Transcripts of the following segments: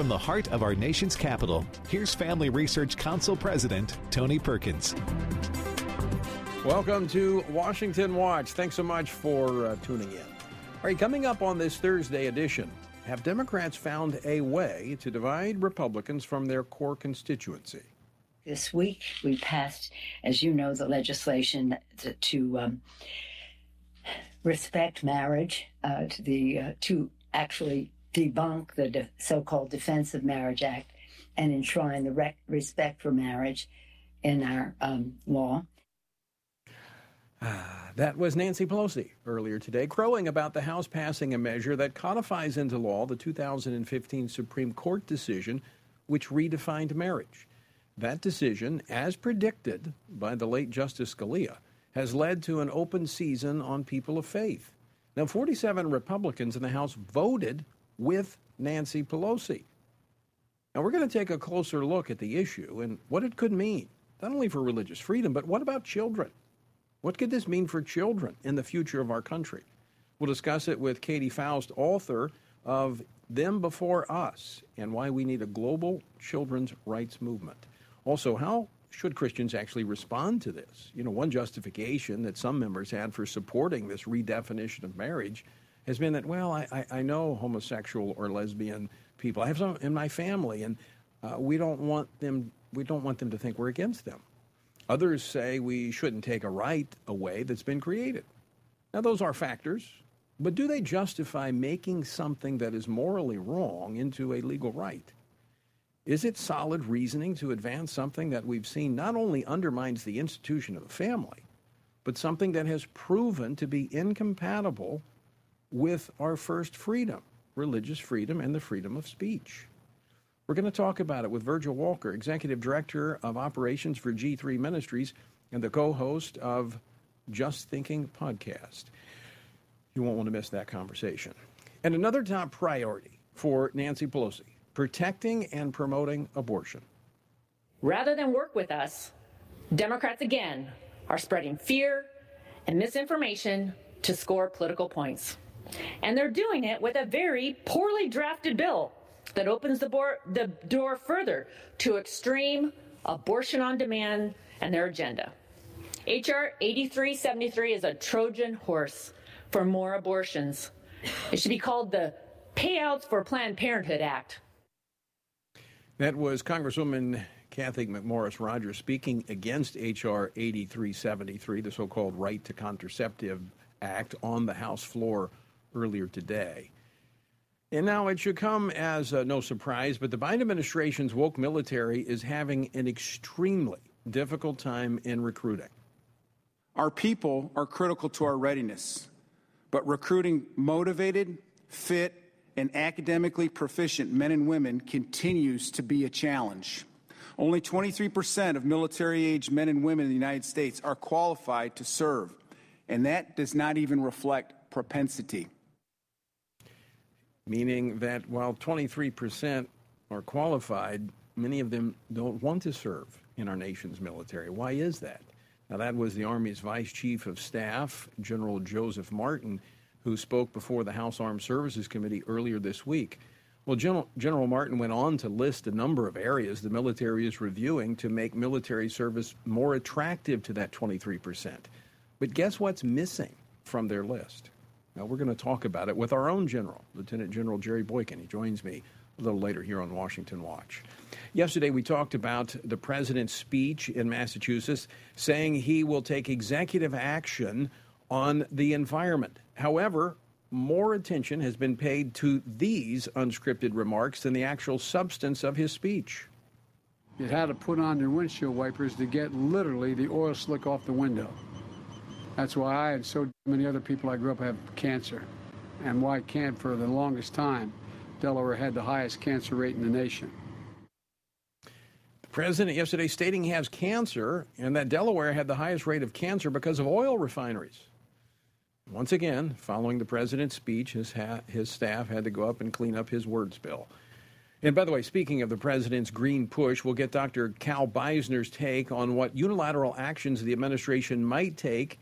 from the heart of our nation's capital, here's Family Research Council President Tony Perkins. Welcome to Washington Watch. Thanks so much for uh, tuning in. All right, coming up on this Thursday edition, have Democrats found a way to divide Republicans from their core constituency? This week, we passed, as you know, the legislation to, to um, respect marriage, uh, to the uh, to actually debunk the de- so-called Defense of Marriage Act and enshrine the rec- respect for marriage in our um, law. Ah, that was Nancy Pelosi earlier today, crowing about the House passing a measure that codifies into law the 2015 Supreme Court decision which redefined marriage. That decision, as predicted by the late Justice Scalia, has led to an open season on people of faith. Now, 47 Republicans in the House voted with Nancy Pelosi. Now, we're going to take a closer look at the issue and what it could mean, not only for religious freedom, but what about children? What could this mean for children in the future of our country? We'll discuss it with Katy Faust, author of Them Before Us and Why We Need a Global Children's Rights Movement. Also, how should Christians actually respond to this? You know, one justification that some members had for supporting this redefinition of marriage has been that, well, I, I, know homosexual or lesbian people. I have some in my family, and uh, we don't want them. We don't want them to think we're against them. Others say we shouldn't take a right away that's been created. Now, those are factors, but do they justify making something that is morally wrong into a legal right? Is it solid reasoning to advance something that we've seen not only undermines the institution of the family, but something that has proven to be incompatible with our first freedom, religious freedom and the freedom of speech? We're going to talk about it with Virgil Walker, Executive Director of Operations for G3 Ministries and the co host of Just Thinking podcast. You won't want to miss that conversation. And another top priority for Nancy Pelosi protecting and promoting abortion. Rather than work with us, Democrats again are spreading fear and misinformation to score political points. And they're doing it with a very poorly drafted bill that opens the, board, the door further to extreme abortion on demand and their agenda. H.R. 8373 is a Trojan horse for more abortions. It should be called the Payouts for Planned Parenthood Act. That was Congresswoman Kathy McMorris Rodgers speaking against H.R. 8373, the so called Right to Contraceptive Act, on the House floor earlier today. And now it should come as uh, no surprise, but the Biden administration's woke military is having an extremely difficult time in recruiting. Our people are critical to our readiness, but recruiting motivated, fit, and academically proficient men and women continues to be a challenge. Only 23% of military age men and women in the United States are qualified to serve, and that does not even reflect propensity meaning that while 23% are qualified, many of them don't want to serve in our nation's military. Why is that? Now, that was the Army's Vice Chief of Staff, General Joseph Martin, who spoke before the House Armed Services Committee earlier this week. Well, General, General Martin went on to list a number of areas the military is reviewing to make military service more attractive to that 23%. But guess what's missing from their list? Now, we're going to talk about it with our own general, Lieutenant General Jerry Boykin. He joins me a little later here on Washington Watch. Yesterday, we talked about the president's speech in Massachusetts saying he will take executive action on the environment. However, more attention has been paid to these unscripted remarks than the actual substance of his speech. You had to put on your windshield wipers to get literally the oil slick off the window. That's why I and so many other people I grew up have cancer, and why can't for the longest time Delaware had the highest cancer rate in the nation. The president yesterday stating he has cancer and that Delaware had the highest rate of cancer because of oil refineries. Once again, following the president's speech, his, ha- his staff had to go up and clean up his word spill. And by the way, speaking of the president's green push, we'll get Dr. Cal Beisner's take on what unilateral actions the administration might take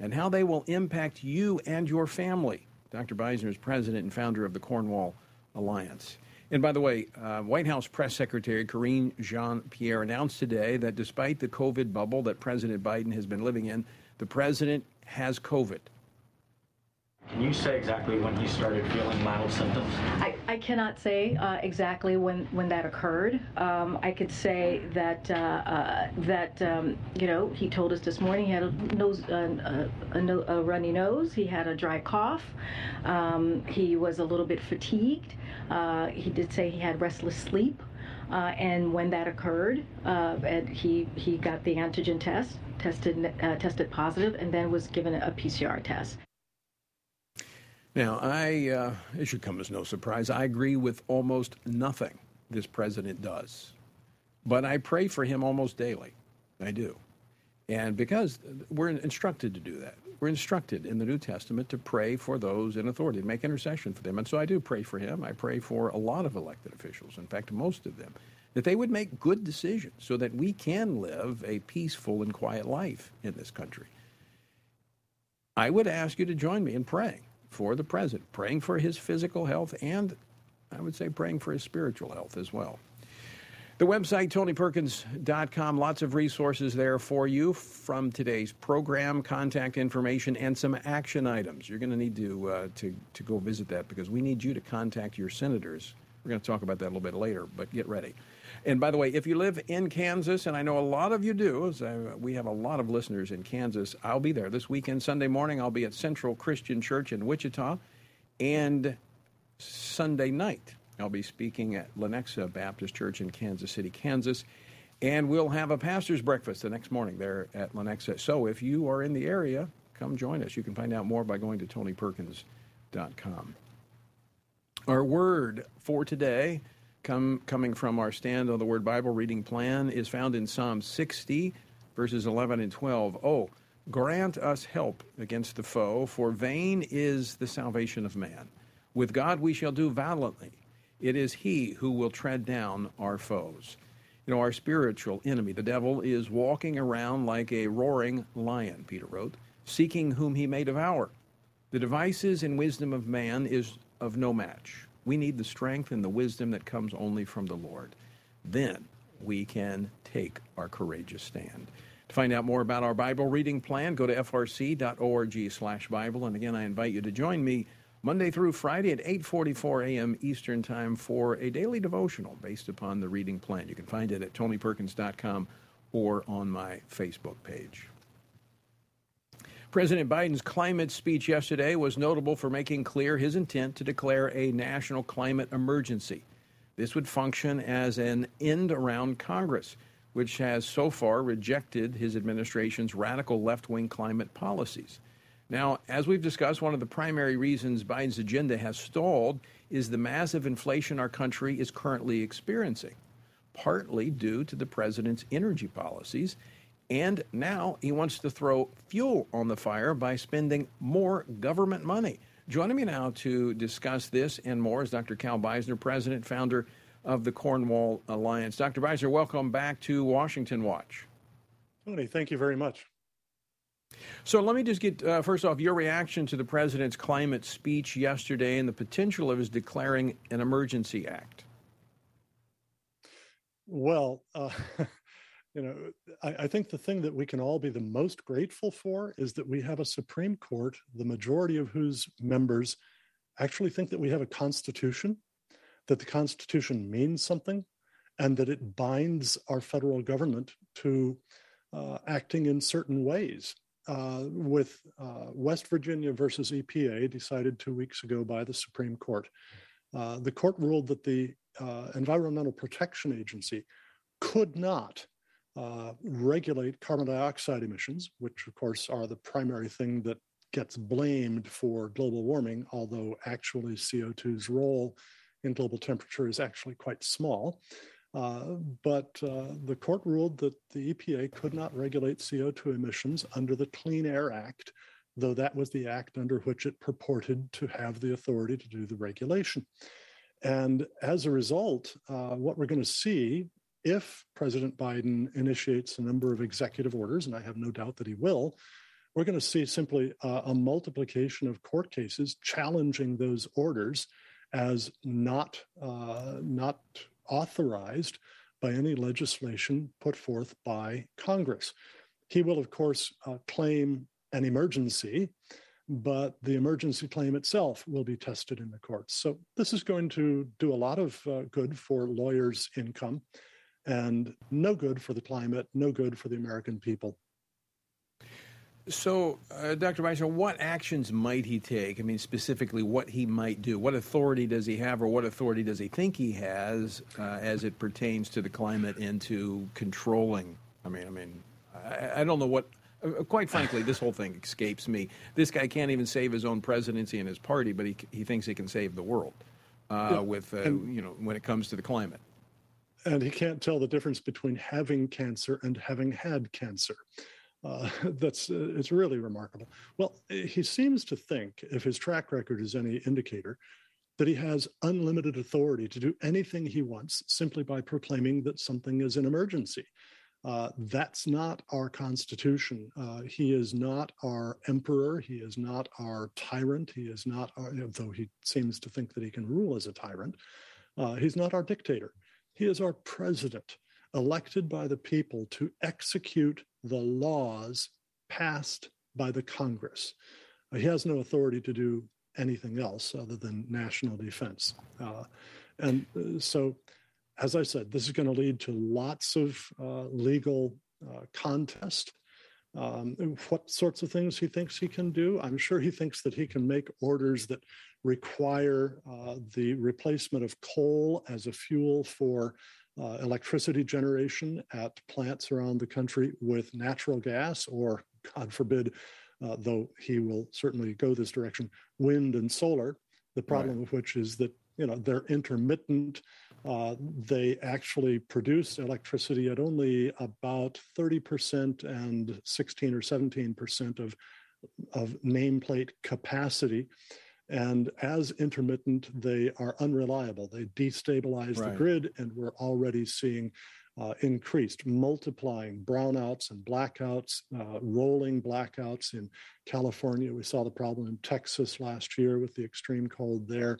and how they will impact you and your family. Dr. Beisner is president and founder of the Cornwall Alliance. And by the way, uh, White House Press Secretary Karine Jean Pierre announced today that despite the COVID bubble that President Biden has been living in, the president has COVID. Can you say exactly when he started feeling mild symptoms? I, I cannot say uh, exactly when, when that occurred. Um, I could say that uh, uh, that um, you know he told us this morning he had a nose a, a, a runny nose. He had a dry cough. Um, he was a little bit fatigued. Uh, he did say he had restless sleep. Uh, and when that occurred, uh, he he got the antigen test, tested tested positive, and then was given a PCR test. Now, I, uh, it should come as no surprise, I agree with almost nothing this president does. But I pray for him almost daily. I do. And because we're instructed to do that, we're instructed in the New Testament to pray for those in authority, make intercession for them. And so I do pray for him. I pray for a lot of elected officials, in fact, most of them, that they would make good decisions so that we can live a peaceful and quiet life in this country. I would ask you to join me in praying for the president, praying for his physical health and I would say praying for his spiritual health as well. The website, tonyperkins.com, lots of resources there for you from today's program, contact information, and some action items. You're going to need to, uh, to, to go visit that because we need you to contact your senators. We're going to talk about that a little bit later, but get ready. And by the way, if you live in Kansas, and I know a lot of you do, I, we have a lot of listeners in Kansas, I'll be there this weekend, Sunday morning. I'll be at Central Christian Church in Wichita, and Sunday night I'll be speaking at Lenexa Baptist Church in Kansas City, Kansas. And we'll have a pastor's breakfast the next morning there at Lenexa. So if you are in the area, come join us. You can find out more by going to tonyperkins.com. Our word for today come, coming from our stand on the Word Bible reading plan is found in Psalm 60, verses 11 and 12. Oh, grant us help against the foe, for vain is the salvation of man. With God we shall do valiantly. It is He who will tread down our foes. You know, our spiritual enemy, the devil, is walking around like a roaring lion, Peter wrote, seeking whom he may devour. The devices and wisdom of man is of no match. We need the strength and the wisdom that comes only from the Lord. Then we can take our courageous stand. To find out more about our Bible reading plan, go to frc.org/bible and again I invite you to join me Monday through Friday at 8:44 a.m. Eastern Time for a daily devotional based upon the reading plan. You can find it at tonyperkins.com or on my Facebook page. President Biden's climate speech yesterday was notable for making clear his intent to declare a national climate emergency. This would function as an end around Congress, which has so far rejected his administration's radical left wing climate policies. Now, as we've discussed, one of the primary reasons Biden's agenda has stalled is the massive inflation our country is currently experiencing, partly due to the president's energy policies and now he wants to throw fuel on the fire by spending more government money. Joining me now to discuss this and more is Dr. Cal Beisner, president, founder of the Cornwall Alliance. Dr. Beisner, welcome back to Washington Watch. Tony, thank you very much. So let me just get uh, first off your reaction to the president's climate speech yesterday and the potential of his declaring an emergency act. Well, uh, you know, I, I, think the thing that we can all be the most grateful for is that we have a Supreme Court, the majority of whose members actually think that we have a constitution, that the Constitution means something, and that it binds our federal government to uh, acting in certain ways. Uh, with uh, West Virginia versus EPA, decided two weeks ago by the Supreme Court, uh, the court ruled that the uh, Environmental Protection Agency could not uh, regulate carbon dioxide emissions, which of course are the primary thing that gets blamed for global warming, although actually CO2's role in global temperature is actually quite small. Uh, but uh, the court ruled that the EPA could not regulate CO2 emissions under the Clean Air Act, though that was the act under which it purported to have the authority to do the regulation. And as a result, uh, what we're going to see if President Biden initiates a number of executive orders, and I have no doubt that he will, we're going to see simply a multiplication of court cases challenging those orders as not uh, not authorized by any legislation put forth by Congress. He will, of course, uh, claim an emergency, but the emergency claim itself will be tested in the courts. So this is going to do a lot of uh, good for lawyers' income and no good for the climate, no good for the American people. So, uh, Dr. Beisner, what actions might he take? I mean, specifically, what he might do. What authority does he have, or what authority does he think he has, uh, as it pertains to the climate and to controlling? I mean, I mean, I, I don't know what. Uh, quite frankly, this whole thing escapes me. This guy can't even save his own presidency and his party, but he he thinks he can save the world uh, yeah, with uh, and, you know when it comes to the climate. And he can't tell the difference between having cancer and having had cancer. Uh, that's uh, it's really remarkable. Well, he seems to think, if his track record is any indicator, that he has unlimited authority to do anything he wants simply by proclaiming that something is an emergency. Uh, that's not our Constitution. Uh, he is not our emperor. He is not our tyrant. He is not, our, though he seems to think that he can rule as a tyrant, uh, he's not our dictator. He is our president, elected by the people to execute the laws passed by the Congress. Uh, he has no authority to do anything else other than national defense. Uh, and uh, so, as I said, this is going to lead to lots of uh, legal uh, contest. Um, what sorts of things he thinks he can do? I'm sure he thinks that he can make orders that require uh, the replacement of coal as a fuel for uh, electricity generation at plants around the country with natural gas, or God forbid, uh, though he will certainly go this direction, wind and solar. The problem right. of which is that you know they're intermittent. Uh, they actually produce electricity at only about 30% and 16 or 17% of, of nameplate capacity. And as intermittent, they are unreliable. They destabilize right. the grid, and we're already seeing uh, increased, multiplying brownouts and blackouts, uh, rolling blackouts in California. We saw the problem in Texas last year with the extreme cold there.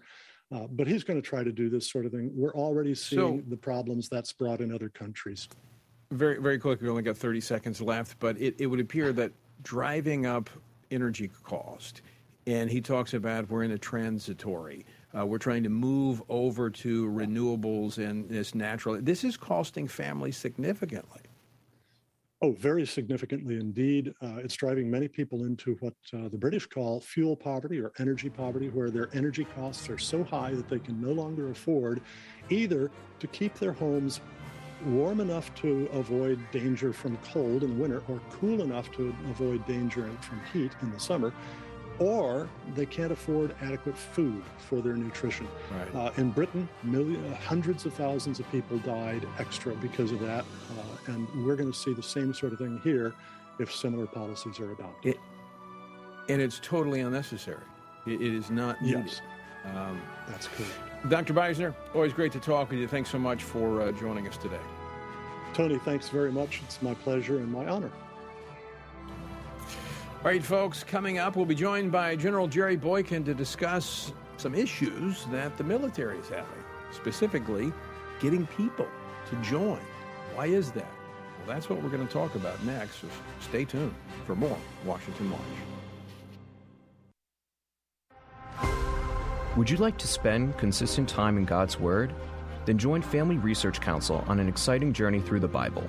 Uh, but he's going to try to do this sort of thing. We're already seeing so, the problems that's brought in other countries. Very, very quickly, we only got 30 seconds left, but it, it would appear that driving up energy cost and he talks about we're in a transitory. Uh, we're trying to move over to renewables and this natural. This is costing families significantly. Oh, very significantly indeed. Uh, it's driving many people into what uh, the British call fuel poverty or energy poverty, where their energy costs are so high that they can no longer afford either to keep their homes warm enough to avoid danger from cold in the winter or cool enough to avoid danger from heat in the summer or they can't afford adequate food for their nutrition. Right. Uh, in Britain, million, uh, hundreds of thousands of people died extra because of that, uh, and we're going to see the same sort of thing here if similar policies are adopted. It, and it's totally unnecessary. it, it is not needed. Yes. Um, That's correct. Dr. Beisner, always great to talk with you. Thanks so much for uh, joining us today. Tony, thanks very much. It's my pleasure and my honor. All right, folks, coming up, we'll be joined by General Jerry Boykin to discuss some issues that the military is having, specifically getting people to join. Why is that? Well, that's what we're going to talk about next, so stay tuned for more Washington Watch. Would you like to spend consistent time in God's Word? Then join Family Research Council on an exciting journey through the Bible.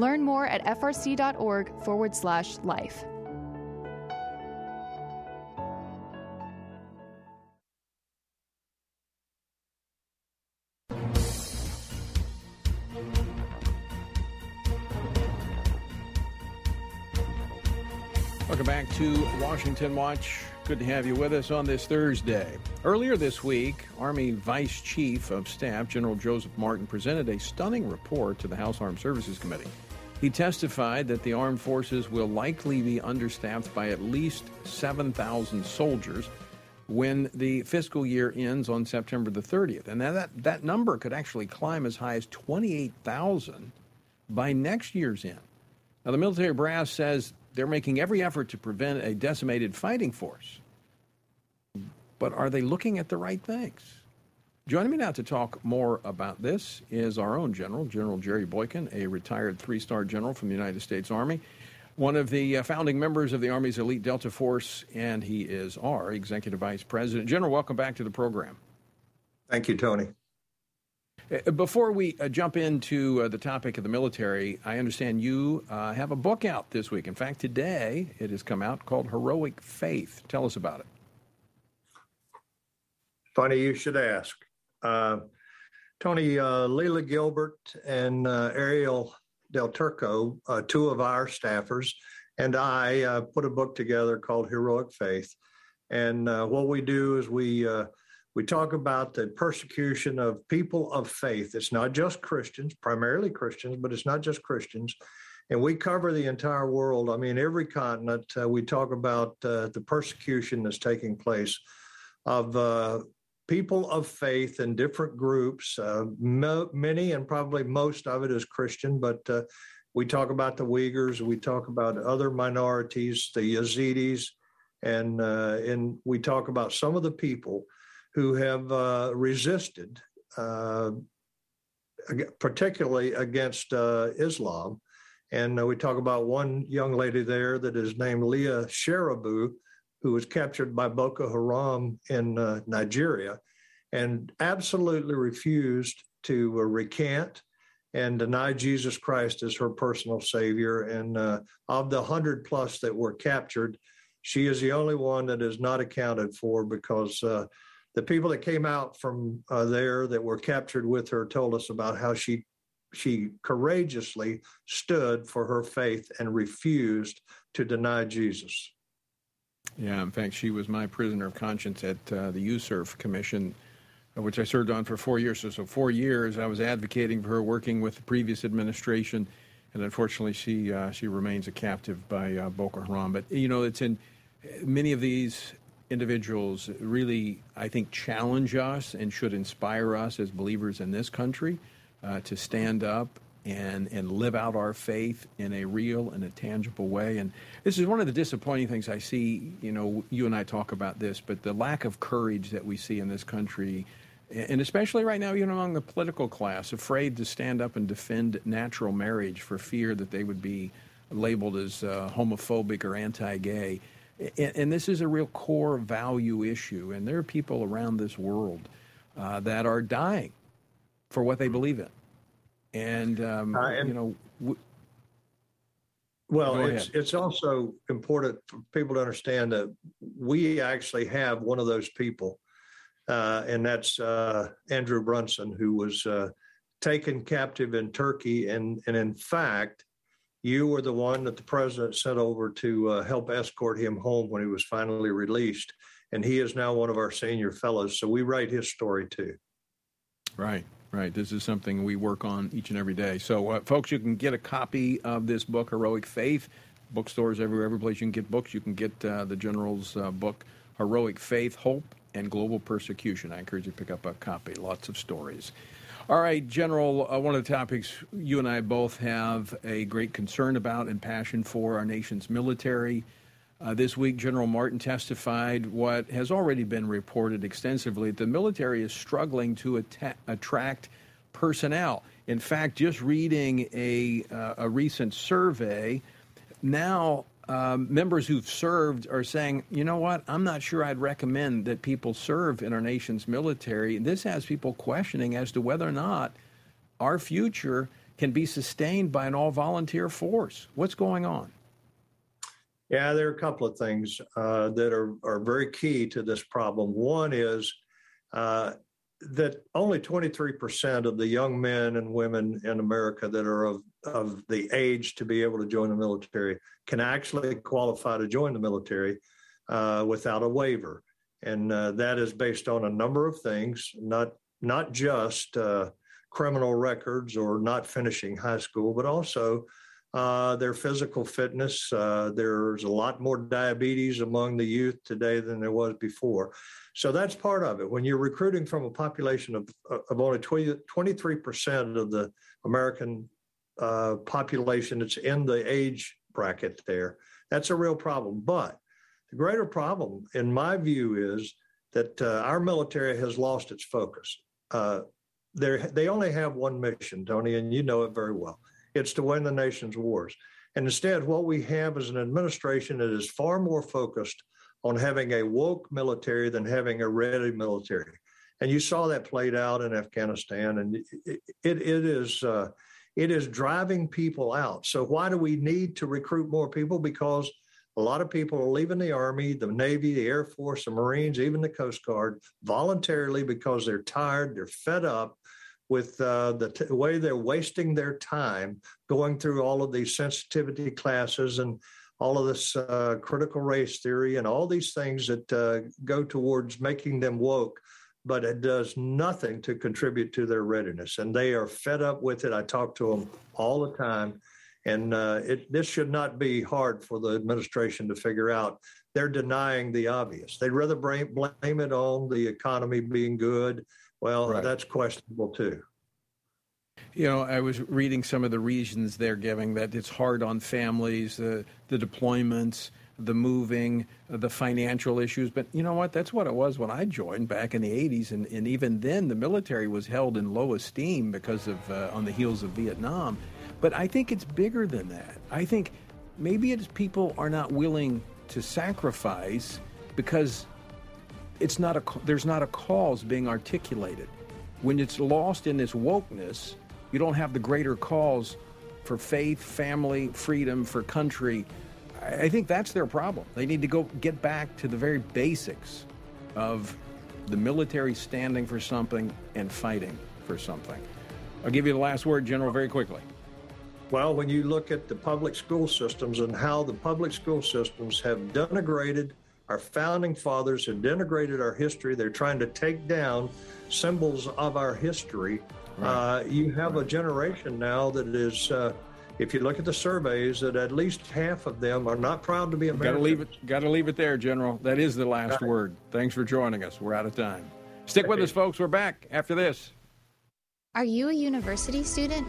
Learn more at frc.org forward slash life. Welcome back to Washington Watch. Good to have you with us on this Thursday. Earlier this week, Army Vice Chief of Staff General Joseph Martin presented a stunning report to the House Armed Services Committee. He testified that the armed forces will likely be understaffed by at least 7,000 soldiers when the fiscal year ends on September the 30th. And that, that number could actually climb as high as 28,000 by next year's end. Now, the military brass says they're making every effort to prevent a decimated fighting force. But are they looking at the right things? Joining me now to talk more about this is our own general, General Jerry Boykin, a retired three star general from the United States Army, one of the uh, founding members of the Army's elite Delta Force, and he is our executive vice president. General, welcome back to the program. Thank you, Tony. Uh, before we uh, jump into uh, the topic of the military, I understand you uh, have a book out this week. In fact, today it has come out called Heroic Faith. Tell us about it. Funny you should ask. Uh, Tony, uh, Leila Gilbert and Ariel Del Turco, two of our staffers, and I put a book together called Heroic Faith. And what we do is we we talk about the persecution of people of faith. It's not just Christians, primarily Christians, but it's not just Christians. And we cover the entire world. I mean, every continent. Uh, we talk about uh, the persecution that's taking place of uh, people of faith in different groups. Uh, mo- many and probably most of it is Christian, but uh, we talk about the Uyghurs. We talk about other minorities, the Yazidis, and uh, and we talk about some of the people who have uh, resisted, uh, particularly against uh, Islam. And we talk about one young lady there that is named Leah Sharibu, who was captured by Boko Haram in uh, Nigeria and absolutely refused to uh, recant and deny Jesus Christ as her personal savior. And of the hundred plus that were captured, she is the only one that is not accounted for because the people that came out from uh, there that were captured with her told us about how she she courageously stood for her faith and refused to deny Jesus. Yeah, in fact, she was my prisoner of conscience at uh, the USCIRF Commission, uh, which I served on for four years. So, so four years, I was advocating for her, working with the previous administration, and unfortunately, she uh, she remains a captive by uh, Boko Haram. But you know, it's in many of these individuals really, I think, challenge us and should inspire us as believers in this country uh, to stand up and and live out our faith in a real and a tangible way. And this is one of the disappointing things I see. You know, you and I talk about this, but the lack of courage that we see in this country, and especially right now, even among the political class, afraid to stand up and defend natural marriage for fear that they would be labeled as uh, homophobic or anti-gay. And, and, this is a real core value issue. And there are people around this world uh, that are dying for what they believe in. And, um, uh, and you know, w- well, it's it's also important for people to understand that we actually have one of those people, uh, and that's uh, Andrew Brunson, who was uh, taken captive in Turkey, and and in fact, you were the one that the president sent over to uh, help escort him home when he was finally released, and he is now one of our senior fellows. So we write his story too. Right. Right. This is something we work on each and every day. So, uh, folks, you can get a copy of this book, Heroic Faith. Bookstores everywhere, every place you can get books. You can get uh, the General's uh, book, Heroic Faith, Hope, and Global Persecution. I encourage you to pick up a copy. Lots of stories. All right, General, uh, one of the topics you and I both have a great concern about and passion for our nation's military. Uh, this week, General Martin testified what has already been reported extensively. The military is struggling to atta- attract personnel. In fact, just reading a, uh, a recent survey, now um, members who've served are saying, you know what, I'm not sure I'd recommend that people serve in our nation's military. This has people questioning as to whether or not our future can be sustained by an all volunteer force. What's going on? Yeah, there are a couple of things uh, that are, are very key to this problem. One is uh, that only 23% of the young men and women in America that are of, of the age to be able to join the military can actually qualify to join the military uh, without a waiver. And uh, that is based on a number of things, not, not just uh, criminal records or not finishing high school, but also uh, their physical fitness. Uh, there's a lot more diabetes among the youth today than there was before. So that's part of it. When you're recruiting from a population of, of only 20, 23% of the American uh, population that's in the age bracket there, that's a real problem. But the greater problem, in my view, is that uh, our military has lost its focus. Uh, they only have one mission, Tony, and you know it very well it's to win the nation's wars. And instead, what we have is an administration that is far more focused on having a woke military than having a ready military. And you saw that played out in Afghanistan, and it, it, it is uh, it is driving people out. So why do we need to recruit more people? Because a lot of people are leaving the Army, the Navy, the Air Force, the Marines, even the Coast Guard voluntarily because they're tired, they're fed up, with uh, the t- way they're wasting their time going through all of these sensitivity classes and all of this uh, critical race theory and all these things that uh, go towards making them woke, but it does nothing to contribute to their readiness. And they are fed up with it. I talk to them all the time. And uh, it, this should not be hard for the administration to figure out. They're denying the obvious. They'd rather blame, blame it on the economy being good well, right. that's questionable too. You know, I was reading some of the reasons they're giving that it's hard on families, the the deployments, the moving, the financial issues. But you know what? That's what it was when I joined back in the 80s. And, and even then, the military was held in low esteem because of uh, on the heels of Vietnam. But I think it's bigger than that. I think maybe it's people are not willing to sacrifice because it's not a there's not a cause being articulated. When it's lost in this wokeness, you don't have the greater cause for faith, family, freedom, for country. I think that's their problem. They need to go get back to the very basics of the military standing for something and fighting for something. I'll give you the last word, General, very quickly. Well, when you look at the public school systems and how the public school systems have denigrated our founding fathers have denigrated our history. They're trying to take down symbols of our history. Right. Uh, you have right. a generation now that is, uh, if you look at the surveys, that at least half of them are not proud to be American. Got to leave it. Got to leave it there, General. That is the last word. Thanks for joining us. We're out of time. Stick with us, folks. We're back after this. Are you a university student?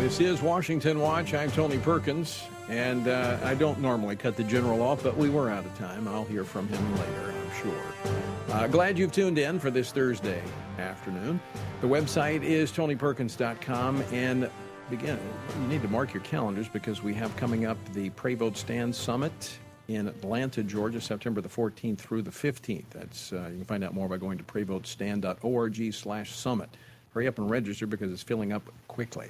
This is Washington Watch. I'm Tony Perkins, and uh, I don't normally cut the general off, but we were out of time. I'll hear from him later, I'm sure. Uh, glad you've tuned in for this Thursday afternoon. The website is tonyperkins.com, and begin. You need to mark your calendars because we have coming up the Pray Vote Stand Summit in Atlanta, Georgia, September the 14th through the 15th. That's uh, you can find out more by going to prayvotestand.org/summit. Hurry up and register because it's filling up quickly.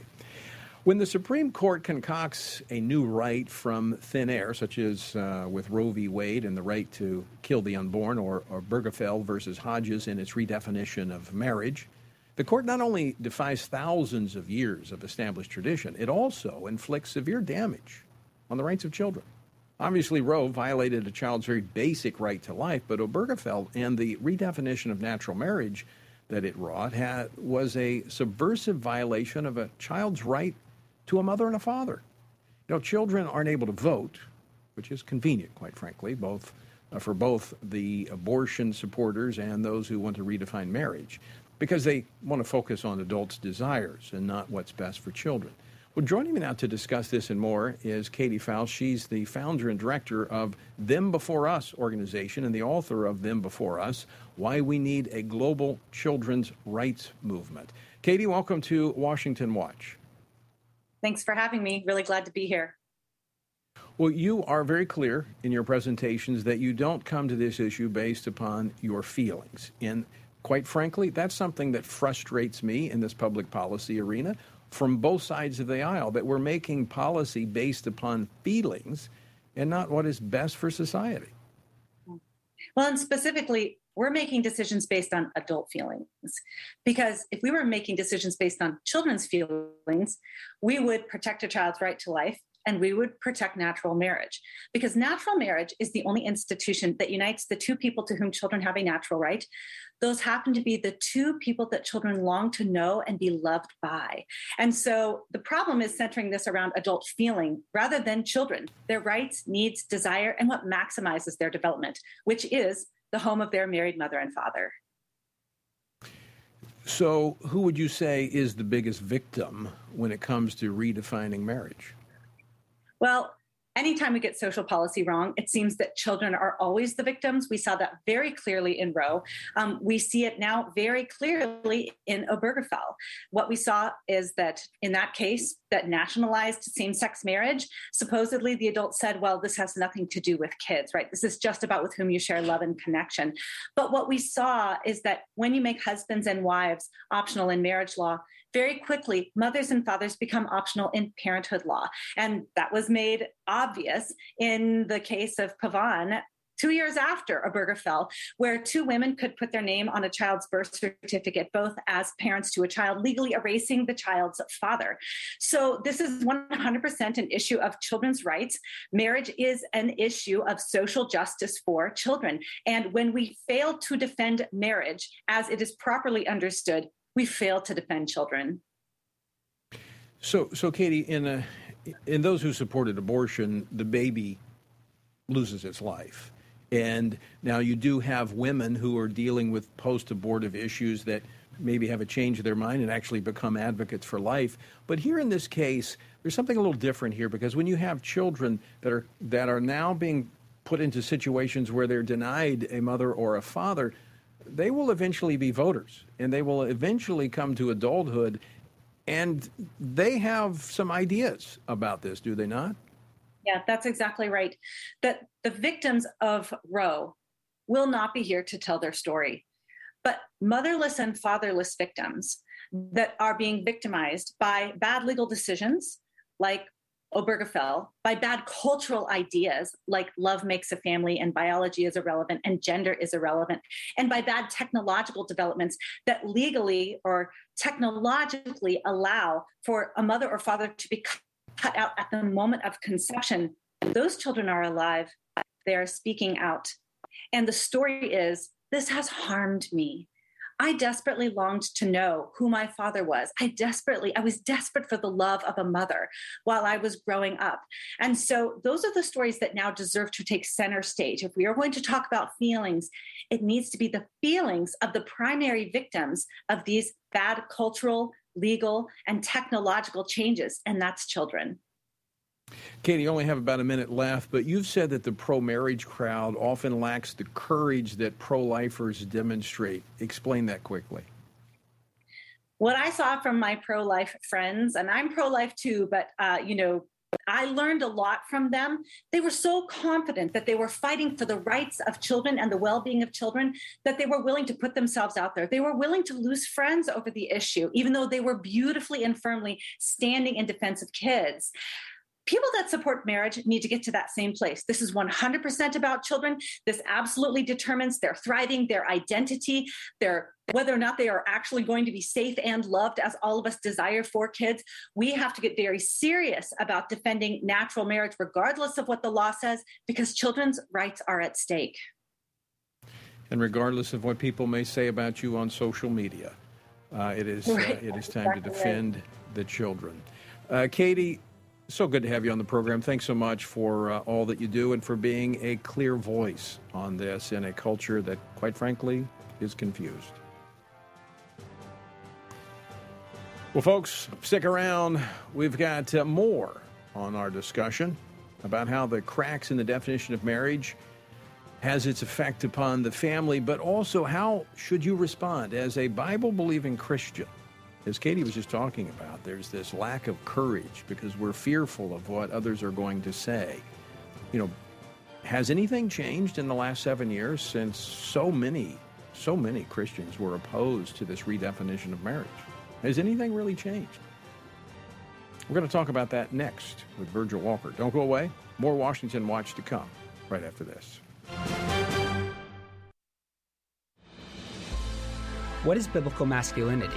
When the Supreme Court concocts a new right from thin air, such as uh, with Roe v. Wade and the right to kill the unborn, or, or Obergefell versus Hodges in its redefinition of marriage, the court not only defies thousands of years of established tradition, it also inflicts severe damage on the rights of children. Obviously, Roe violated a child's very basic right to life, but Obergefell and the redefinition of natural marriage that it wrought had, was a subversive violation of a child's right to a mother and a father. You know, children aren't able to vote, which is convenient, quite frankly, both uh, for both the abortion supporters and those who want to redefine marriage, because they want to focus on adults' desires and not what's best for children. Well, joining me now to discuss this and more is Katy Faust. She's the founder and director of Them Before Us organization and the author of Them Before Us Why We Need a Global Children's Rights Movement. Katy, welcome to Washington Watch. Thanks for having me. Really glad to be here. Well, you are very clear in your presentations that you don't come to this issue based upon your feelings. And quite frankly, that's something that frustrates me in this public policy arena from both sides of the aisle that we're making policy based upon feelings and not what is best for society. Well, and specifically, we're making decisions based on adult feelings. Because if we were making decisions based on children's feelings, we would protect a child's right to life and we would protect natural marriage. Because natural marriage is the only institution that unites the two people to whom children have a natural right. Those happen to be the two people that children long to know and be loved by. And so the problem is centering this around adult feeling rather than children, their rights, needs, desire, and what maximizes their development, which is the home of their married mother and father. So, who would you say is the biggest victim when it comes to redefining marriage? Well, anytime we get social policy wrong, it seems that children are always the victims. We saw that very clearly in Roe. Um, we see it now very clearly in Obergefell. What we saw is that in that case, that nationalized same sex marriage, supposedly the adult said, well, this has nothing to do with kids, right? This is just about with whom you share love and connection. But what we saw is that when you make husbands and wives optional in marriage law, very quickly, mothers and fathers become optional in parenthood law. And that was made obvious in the case of Pavan two years after Obergefell, where two women could put their name on a child's birth certificate, both as parents to a child, legally erasing the child's father. So this is 100% an issue of children's rights. Marriage is an issue of social justice for children. And when we fail to defend marriage as it is properly understood, we fail to defend children. So, so Katy, in a, in those who supported abortion, the baby loses its life, and now you do have women who are dealing with post-abortive issues that maybe have a change of their mind and actually become advocates for life. But here in this case, there's something a little different here because when you have children that are that are now being put into situations where they're denied a mother or a father, they will eventually be voters and they will eventually come to adulthood and they have some ideas about this, do they not? Yeah, that's exactly right. That the victims of Roe will not be here to tell their story. But motherless and fatherless victims that are being victimized by bad legal decisions like Obergefell by bad cultural ideas like love makes a family and biology is irrelevant and gender is irrelevant, and by bad technological developments that legally or technologically allow for a mother or father to be cut out at the moment of conception. Those children are alive, they are speaking out. And the story is this has harmed me. I desperately longed to know who my father was. I desperately, I was desperate for the love of a mother while I was growing up. And so those are the stories that now deserve to take center stage. If we are going to talk about feelings, it needs to be the feelings of the primary victims of these bad cultural, legal, and technological changes, and that's children. Katy, you only have about a minute left, but you've said that the pro marriage crowd often lacks the courage that pro lifers demonstrate. Explain that quickly. What I saw from my pro life friends, and I'm pro life too, but, uh, you know, I learned a lot from them. They were so confident that they were fighting for the rights of children and the well being of children that they were willing to put themselves out there. They were willing to lose friends over the issue, even though they were beautifully and firmly standing in defense of kids people that support marriage need to get to that same place. This is 100% about children. This absolutely determines their thriving, their identity, their whether or not they are actually going to be safe and loved as all of us desire for kids. We have to get very serious about defending natural marriage regardless of what the law says because children's rights are at stake. And regardless of what people may say about you on social media, uh, it is uh, it is time to defend the children. Uh, Katy, so good to have you on the program. Thanks so much for uh, all that you do and for being a clear voice on this in a culture that, quite frankly, is confused. Well, folks, stick around. We've got uh, more on our discussion about how the cracks in the definition of marriage has its effect upon the family, but also how should you respond as a Bible believing Christian as Katy was just talking about, there's this lack of courage because we're fearful of what others are going to say. You know, has anything changed in the last seven years since so many, so many Christians were opposed to this redefinition of marriage? Has anything really changed? We're going to talk about that next with Virgil Walker. Don't go away. More Washington Watch to come right after this. What is biblical masculinity?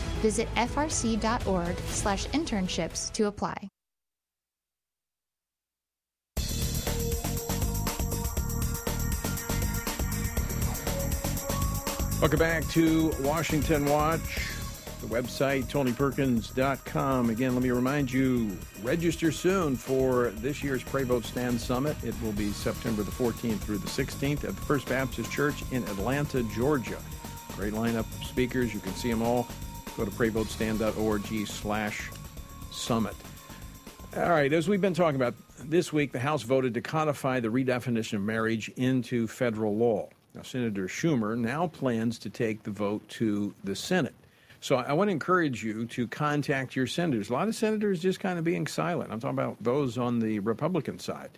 Visit frc.org slash internships to apply. Welcome back to Washington Watch. The website, tonyperkins.com. Again, let me remind you register soon for this year's Pray Vote Stand Summit. It will be September the 14th through the 16th at the First Baptist Church in Atlanta, Georgia. Great lineup of speakers. You can see them all. Go to prayvotestand.org slash summit. All right, as we've been talking about this week, the House voted to codify the redefinition of marriage into federal law. Now, Senator Schumer now plans to take the vote to the Senate. So I want to encourage you to contact your senators. A lot of senators just kind of being silent. I'm talking about those on the Republican side.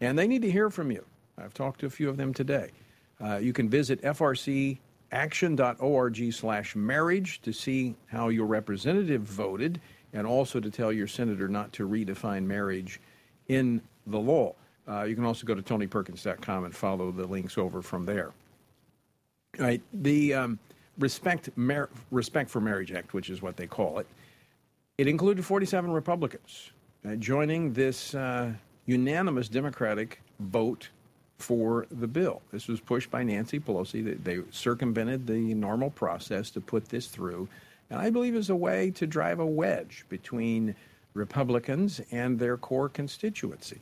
And they need to hear from you. I've talked to a few of them today. Uh, you can visit frcaction.org slash marriage to see how your representative voted and also to tell your senator not to redefine marriage in the law. Uh, you can also go to tonyperkins.com and follow the links over from there. All right, the um, Respect, Mar- Respect for Marriage Act, which is what they call it, it included 47 Republicans uh, joining this uh, unanimous Democratic vote for the bill. This was pushed by Nancy Pelosi. They, they circumvented the normal process to put this through, and I believe is a way to drive a wedge between Republicans and their core constituency.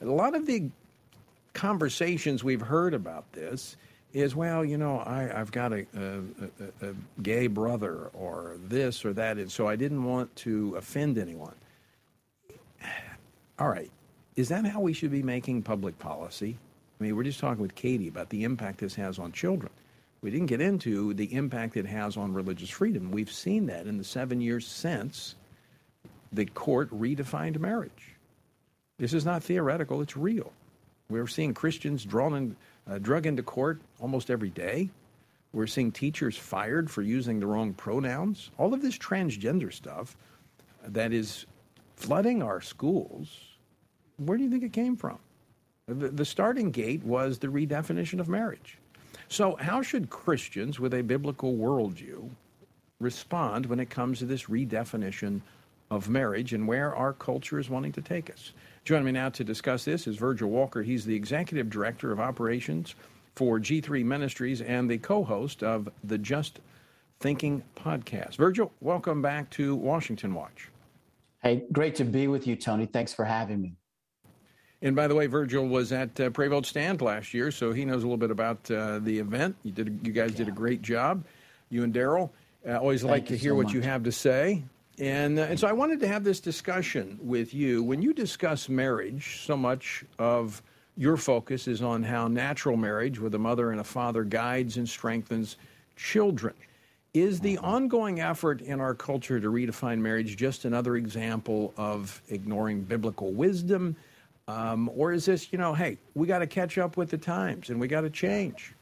A lot of the conversations we've heard about this is, well, you know, I, have got a, a, a, a, gay brother or this or that, and so I didn't want to offend anyone. All right. Is that how we should be making public policy? I mean, we're just talking with Katy about the impact this has on children. We didn't get into the impact it has on religious freedom. We've seen that in the seven years since the court redefined marriage. This is not theoretical, it's real. We're seeing Christians drawn in, uh, drug into court almost every day. We're seeing teachers fired for using the wrong pronouns. All of this transgender stuff that is flooding our schools, where do you think it came from? The, starting gate was the redefinition of marriage. So, how should Christians with a biblical worldview respond when it comes to this redefinition of marriage and where our culture is wanting to take us? Joining me now to discuss this is Virgil Walker. He's the Executive Director of Operations for G3 Ministries and the co host of the Just Thinking podcast. Virgil, welcome back to Washington Watch. Hey, great to be with you, Tony. Thanks for having me. And by the way, Virgil was at uh, Pray Vote Stand last year, so he knows a little bit about uh, the event. You did, you guys yeah. did a great job. You and Darrell. Uh, always Thank like to hear so what much. you have to say. And, uh, and so I wanted to have this discussion with you. When you discuss marriage, so much of your focus is on how natural marriage with a mother and a father guides and strengthens children. Is the ongoing effort in our culture to redefine marriage just another example of ignoring biblical wisdom? Um, or is this, you know, hey, we got to catch up with the times and we got to change?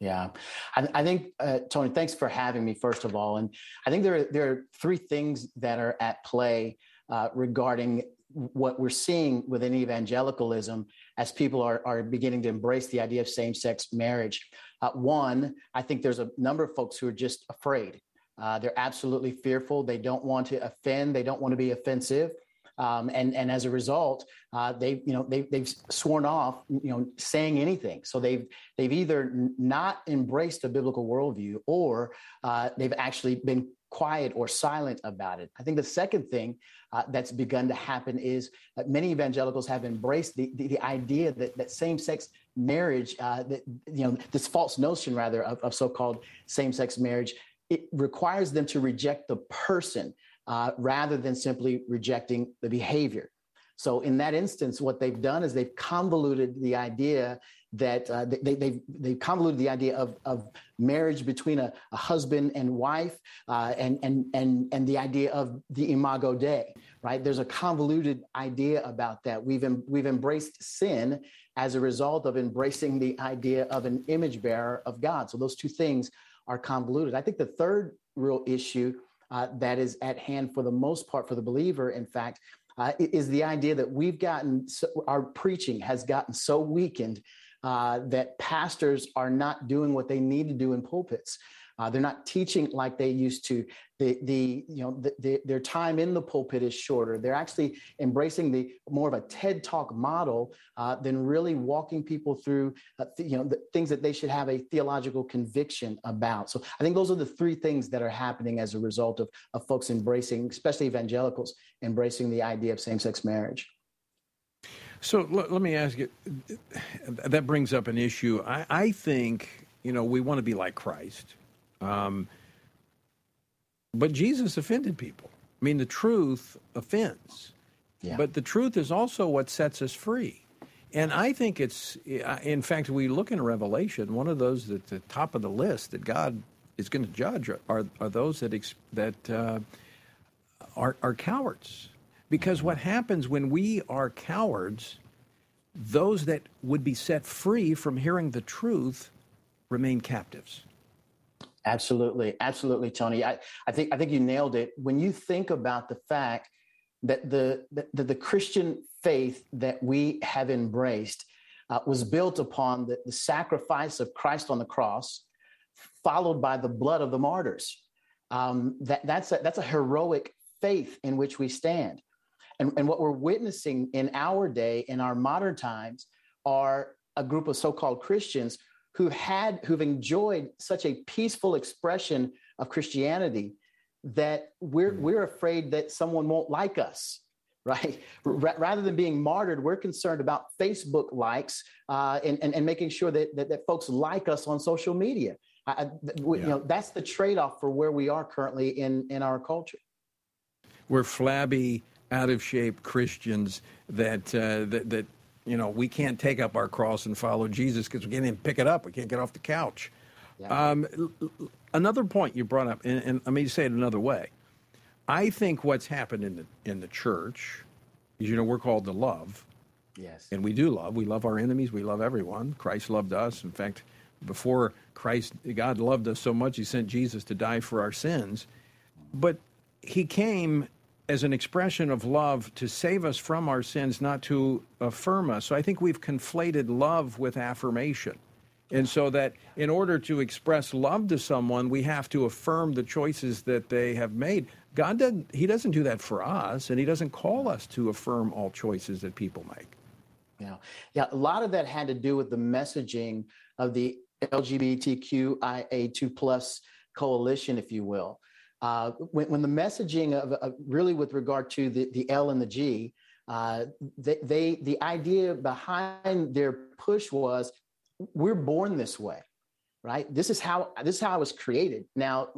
Yeah, I, I think uh, Tony, thanks for having me. First of all, and I think there are, there are three things that are at play uh, regarding what we're seeing within evangelicalism as people are, are beginning to embrace the idea of same-sex marriage. Uh, one, I think there's a number of folks who are just afraid. Uh, they're absolutely fearful. They don't want to offend. They don't want to be offensive. Um, and and as a result, uh, they you know they they've sworn off you know saying anything. So they've they've either not embraced a biblical worldview or uh, they've actually been quiet or silent about it. I think the second thing uh, that's begun to happen is that many evangelicals have embraced the, the, the idea that, that same-sex marriage, uh, that, you know, this false notion rather of, of so-called same-sex marriage, it requires them to reject the person uh, rather than simply rejecting the behavior. So in that instance, what they've done is they've convoluted the idea that uh, they, they've, they've convoluted the idea of, of marriage between a, a husband and wife uh, and, and, and, and the idea of the imago Dei, right? There's a convoluted idea about that. We've, em- we've embraced sin as a result of embracing the idea of an image bearer of God. So those two things are convoluted. I think the third real issue uh, that is at hand for the most part for the believer, in fact, uh, is the idea that we've gotten, so, our preaching has gotten so weakened uh, that pastors are not doing what they need to do in pulpits. Uh, they're not teaching like they used to. The, the you know the, the, their time in the pulpit is shorter. They're actually embracing the more of a TED Talk model uh, than really walking people through uh, th- you know the things that they should have a theological conviction about. So I think those are the three things that are happening as a result of of folks embracing, especially evangelicals, embracing the idea of same-sex marriage. So let, let me ask you. That brings up an issue. I, I think you know we want to be like Christ. Um, but Jesus offended people. I mean, the truth offends. Yeah. But the truth is also what sets us free. And I think it's, in fact, we look in Revelation, one of those at the top of the list that God is going to judge are, are those that, that uh, are, are cowards. Because what happens when we are cowards, those that would be set free from hearing the truth remain captives. Absolutely, absolutely, Tony. I, I think I think you nailed it. When you think about the fact that the the, the Christian faith that we have embraced uh, was built upon the, the sacrifice of Christ on the cross, followed by the blood of the martyrs. Um, that, that's a, that's a heroic faith in which we stand. And, and what we're witnessing in our day, in our modern times, are a group of so-called Christians who had who've enjoyed such a peaceful expression of Christianity that we're mm. we're afraid that someone won't like us right rather than being martyred we're concerned about facebook likes uh, and, and, and making sure that, that, that folks like us on social media I, we, yeah. you know that's the trade-off for where we are currently in in our culture we're flabby out of shape christians that uh, that, that you know, we can't take up our cross and follow Jesus because we can't even pick it up. We can't get off the couch. Yeah. Um, another point you brought up, and, and let me say it another way. I think what's happened in the in the church is, you know, we're called to love. Yes. And we do love. We love our enemies. We love everyone. Christ loved us. In fact, before Christ, God loved us so much, He sent Jesus to die for our sins. But He came as an expression of love to save us from our sins, not to affirm us. So I think we've conflated love with affirmation. And so that in order to express love to someone, we have to affirm the choices that they have made. God doesn't, He doesn't do that for us, and He doesn't call us to affirm all choices that people make. Yeah. Yeah. A lot of that had to do with the messaging of the LGBTQIA2 plus coalition, if you will. Uh, when, when, the messaging of, of, really with regard to the, the L and the G, uh, they, they, the idea behind their push was we're born this way right? This is how this is how i was created. Now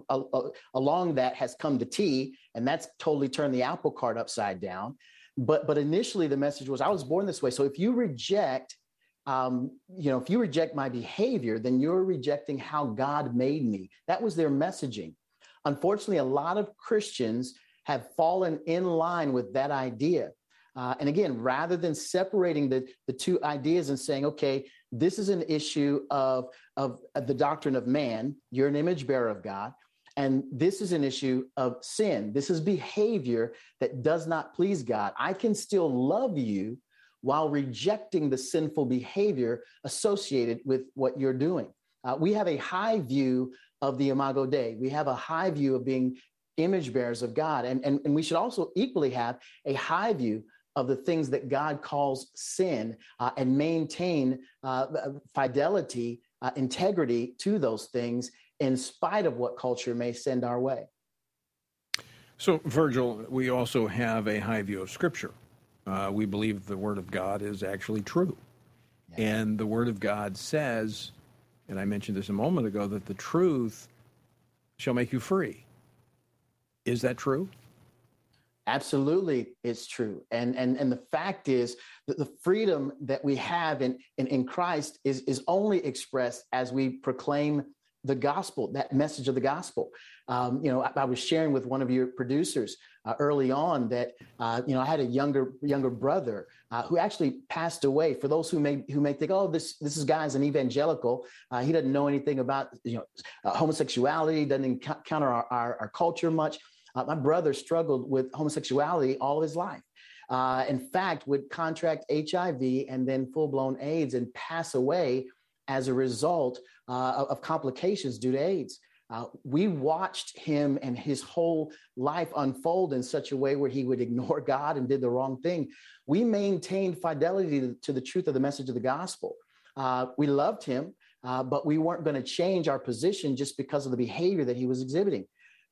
along that has come the t and that's totally turned the apple cart upside down. But but initially the message was i was born this way. So if you reject um, you know if you reject my behavior then you're rejecting how god made me. That was their messaging unfortunately a lot of christians have fallen in line with that idea uh, and again rather than separating the, the two ideas and saying okay this is an issue of, of, the doctrine of man. You're an image bearer of God. And this is an issue of sin. This is behavior that does not please God. I can still love you while rejecting the sinful behavior associated with what you're doing. Uh, we have a high view of the Imago Dei. We have a high view of being image bearers of God. And, and, and we should also equally have a high view of the things that God calls sin uh, and maintain uh, fidelity, uh, integrity to those things in spite of what culture may send our way. So, Virgil, we also have a high view of Scripture. Uh, we believe the Word of God is actually true. Yeah. And the Word of God says, and I mentioned this a moment ago, that the truth shall make you free. Is that true? Absolutely, it's true. And, and, and the fact is that the freedom that we have in, in, in Christ is, is only expressed as we proclaim the gospel, that message of the gospel. Um, you know, I, I, was sharing with one of your producers uh, early on that uh, you know I had a younger younger brother uh, who actually passed away. For those who may who may think, oh, this this is guy's an evangelical, uh, he doesn't know anything about you know uh, homosexuality, doesn't encounter our, our, our culture much. Uh, my brother struggled with homosexuality all of his life. Uh, in fact, would contract HIV and then full blown AIDS and pass away as a result uh, of complications due to AIDS. Uh, we watched him and his whole life unfold in such a way where he would ignore God and did the wrong thing. We maintained fidelity to, the truth of the message of the gospel. Uh, we loved him, uh, but we weren't going to change our position just because of the behavior that he was exhibiting.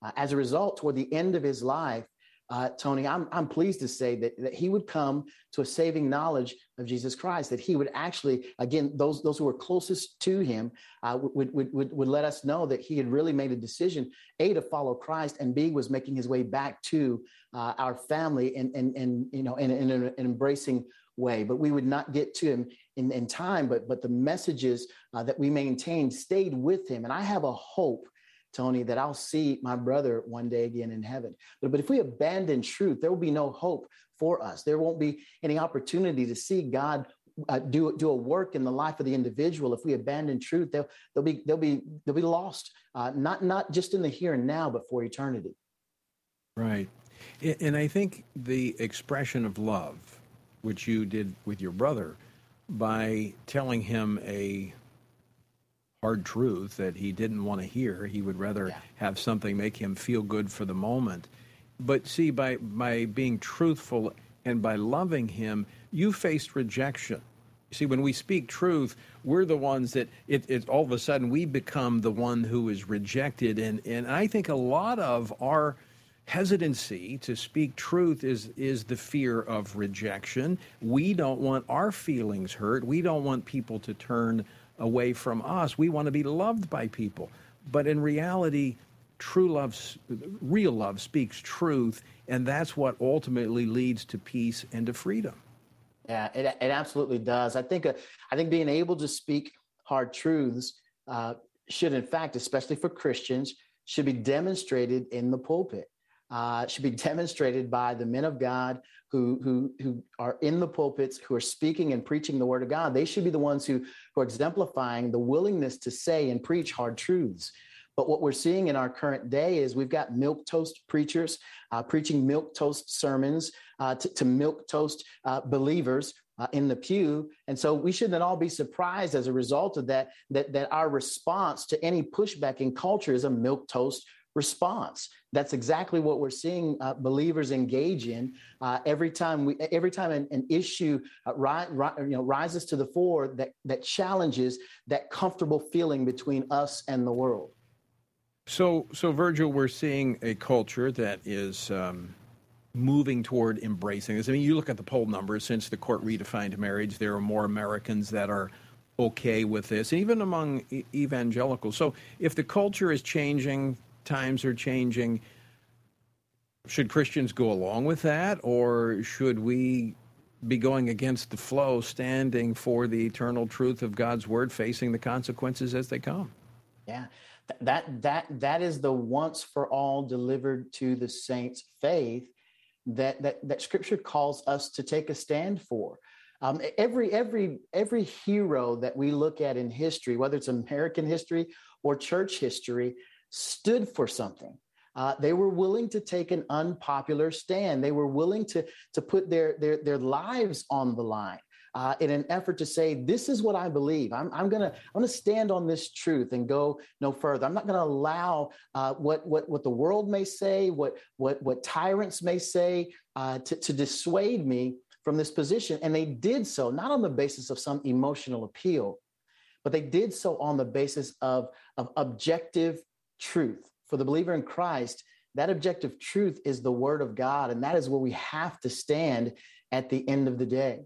Uh, as a result, toward the end of his life, uh, Tony, I'm, I'm pleased to say that, that he would come to a saving knowledge of Jesus Christ, that he would actually, again, those, those who were closest to him uh, would, would, would, would let us know that he had really made a decision, A, to follow Christ, and B, was making his way back to uh, our family and, and, and you know, in, in an embracing way. But we would not get to him in, in time, but, but the messages uh, that we maintained stayed with him. And I have a hope Tony, that I'll see my brother one day again in heaven. But, but if we abandon truth, there will be no hope for us. There won't be any opportunity to see God uh, do do a work in the life of the individual. If we abandon truth, they'll they'll be they'll be they'll be lost. Uh, not not just in the here and now, but for eternity. Right, and I think the expression of love, which you did with your brother, by telling him a hard truth that he didn't want to hear. He would rather yeah. have something make him feel good for the moment. But see, by, by being truthful and by loving him, you faced rejection. See, when we speak truth, we're the ones that it, it, all of a sudden we become the one who is rejected. And, and I think a lot of our hesitancy to speak truth is, is the fear of rejection. We don't want our feelings hurt. We don't want people to turn away from us. We want to be loved by people. But in reality, true love, real love speaks truth, and that's what ultimately leads to peace and to freedom. Yeah, it, it absolutely does. I think uh, I think being able to speak hard truths uh, should, in fact, especially for Christians, should be demonstrated in the pulpit. Uh, should be demonstrated by the men of God who, who, who are in the pulpits, who are speaking and preaching the word of God. They should be the ones who, who are exemplifying the willingness to say and preach hard truths. But what we're seeing in our current day is we've got milk toast preachers uh, preaching milk toast sermons uh, to, to, milk toast uh, believers uh, in the pew. And so we shouldn't all be surprised as a result of that, that, that our response to any pushback in culture is a milk toast response. That's exactly what we're seeing uh, believers engage in uh, every time we every time an, an issue uh, ri- ri- you know rises to the fore that that challenges that comfortable feeling between us and the world. So, so Virgil, we're seeing a culture that is um, moving toward embracing this. I mean, you look at the poll numbers since the court redefined marriage, there are more Americans that are okay with this, even among e- evangelicals. So, if the culture is changing, times are changing, should Christians go along with that, or should we be going against the flow, standing for the eternal truth of God's word, facing the consequences as they come? Yeah. That that that is the once for all delivered to the saints faith that that that scripture calls us to take a stand for. Um, every every every hero that we look at in history, whether it's American history or church history, stood for something. Uh, they were willing to take an unpopular stand. They were willing to to put their their their lives on the line. Uh, in an effort to say, this is what I believe. I'm, I'm gonna I'm gonna stand on this truth and go no further. I'm not gonna allow uh, what what what the world may say, what what what tyrants may say, uh, to to dissuade me from this position. And they did so not on the basis of some emotional appeal, but they did so on the basis of of objective truth for the believer in Christ, that objective truth is the word of God. And that is where we have to stand at the end of the day.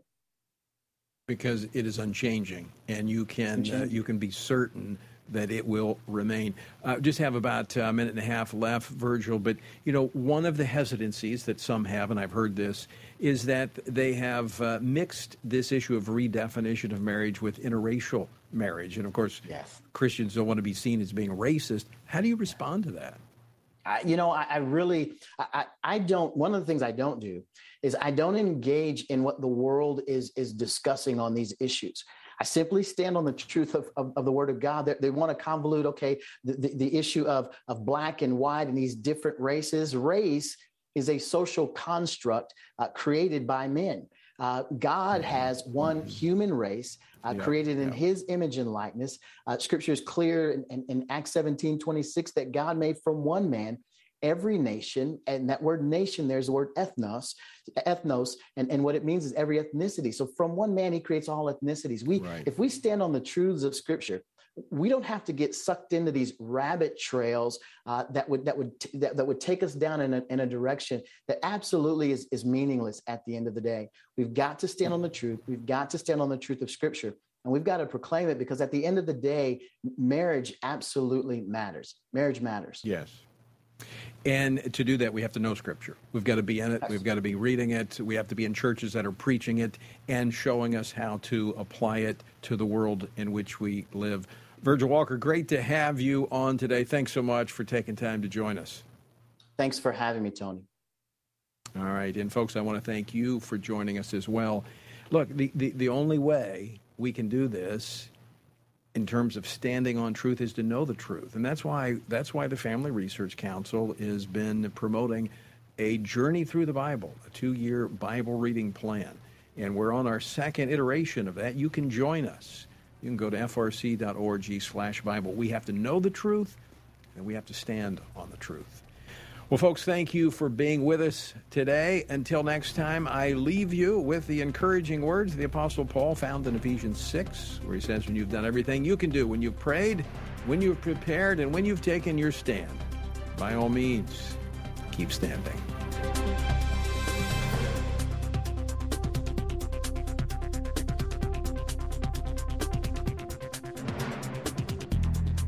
Because it is unchanging, and you can uh, you can be certain that it will remain. Uh, just have about a minute and a half left, Virgil. But you know, one of the hesitancies that some have, and I've heard this, is that they have uh, mixed this issue of redefinition of marriage with interracial marriage, and of course, yes. Christians don't want to be seen as being racist. How do you respond to that? I, you know, I, I really, I, I don't. One of the things I don't do is I don't engage in what the world is is discussing on these issues. I simply stand on the truth of, of, of the word of God. They, they, want to convolute, okay, the, the, the, issue of, of black and white and these different races. Race is a social construct uh, created by men. Uh, God has one human race uh, yeah, created in yeah. his image and likeness. Uh, scripture is clear in, in, in, Acts 17 26 that God made from one man every nation. And that word nation, there's the word ethnos, ethnos. And, and what it means is every ethnicity. So from one man, he creates all ethnicities. We, right. If we stand on the truths of scripture, we don't have to get sucked into these rabbit trails uh, that would that would t- that, that would take us down in a, in a direction that absolutely is, is meaningless at the end of the day. We've got to stand on the truth. We've got to stand on the truth of Scripture, and we've got to proclaim it because at the end of the day, marriage absolutely matters. Marriage matters. Yes. And to do that, we have to know Scripture. We've got to be in it. We've got to be reading it. We have to be in churches that are preaching it and showing us how to apply it to the world in which we live. Virgil Walker, great to have you on today. Thanks so much for taking time to join us. Thanks for having me, Tony. All right. And, folks, I want to thank you for joining us as well. Look, the, the, the only way we can do this in terms of standing on truth is to know the truth. And that's why, that's why the Family Research Council has been promoting a journey through the Bible, a two year Bible reading plan. And we're on our second iteration of that. You can join us you can go to frc.org slash Bible. We have to know the truth, and we have to stand on the truth. Well, folks, thank you for being with us today. Until next time, I leave you with the encouraging words of the Apostle Paul found in Ephesians 6, where he says, When you've done everything you can do, when you've prayed, when you've prepared, and when you've taken your stand, by all means, keep standing.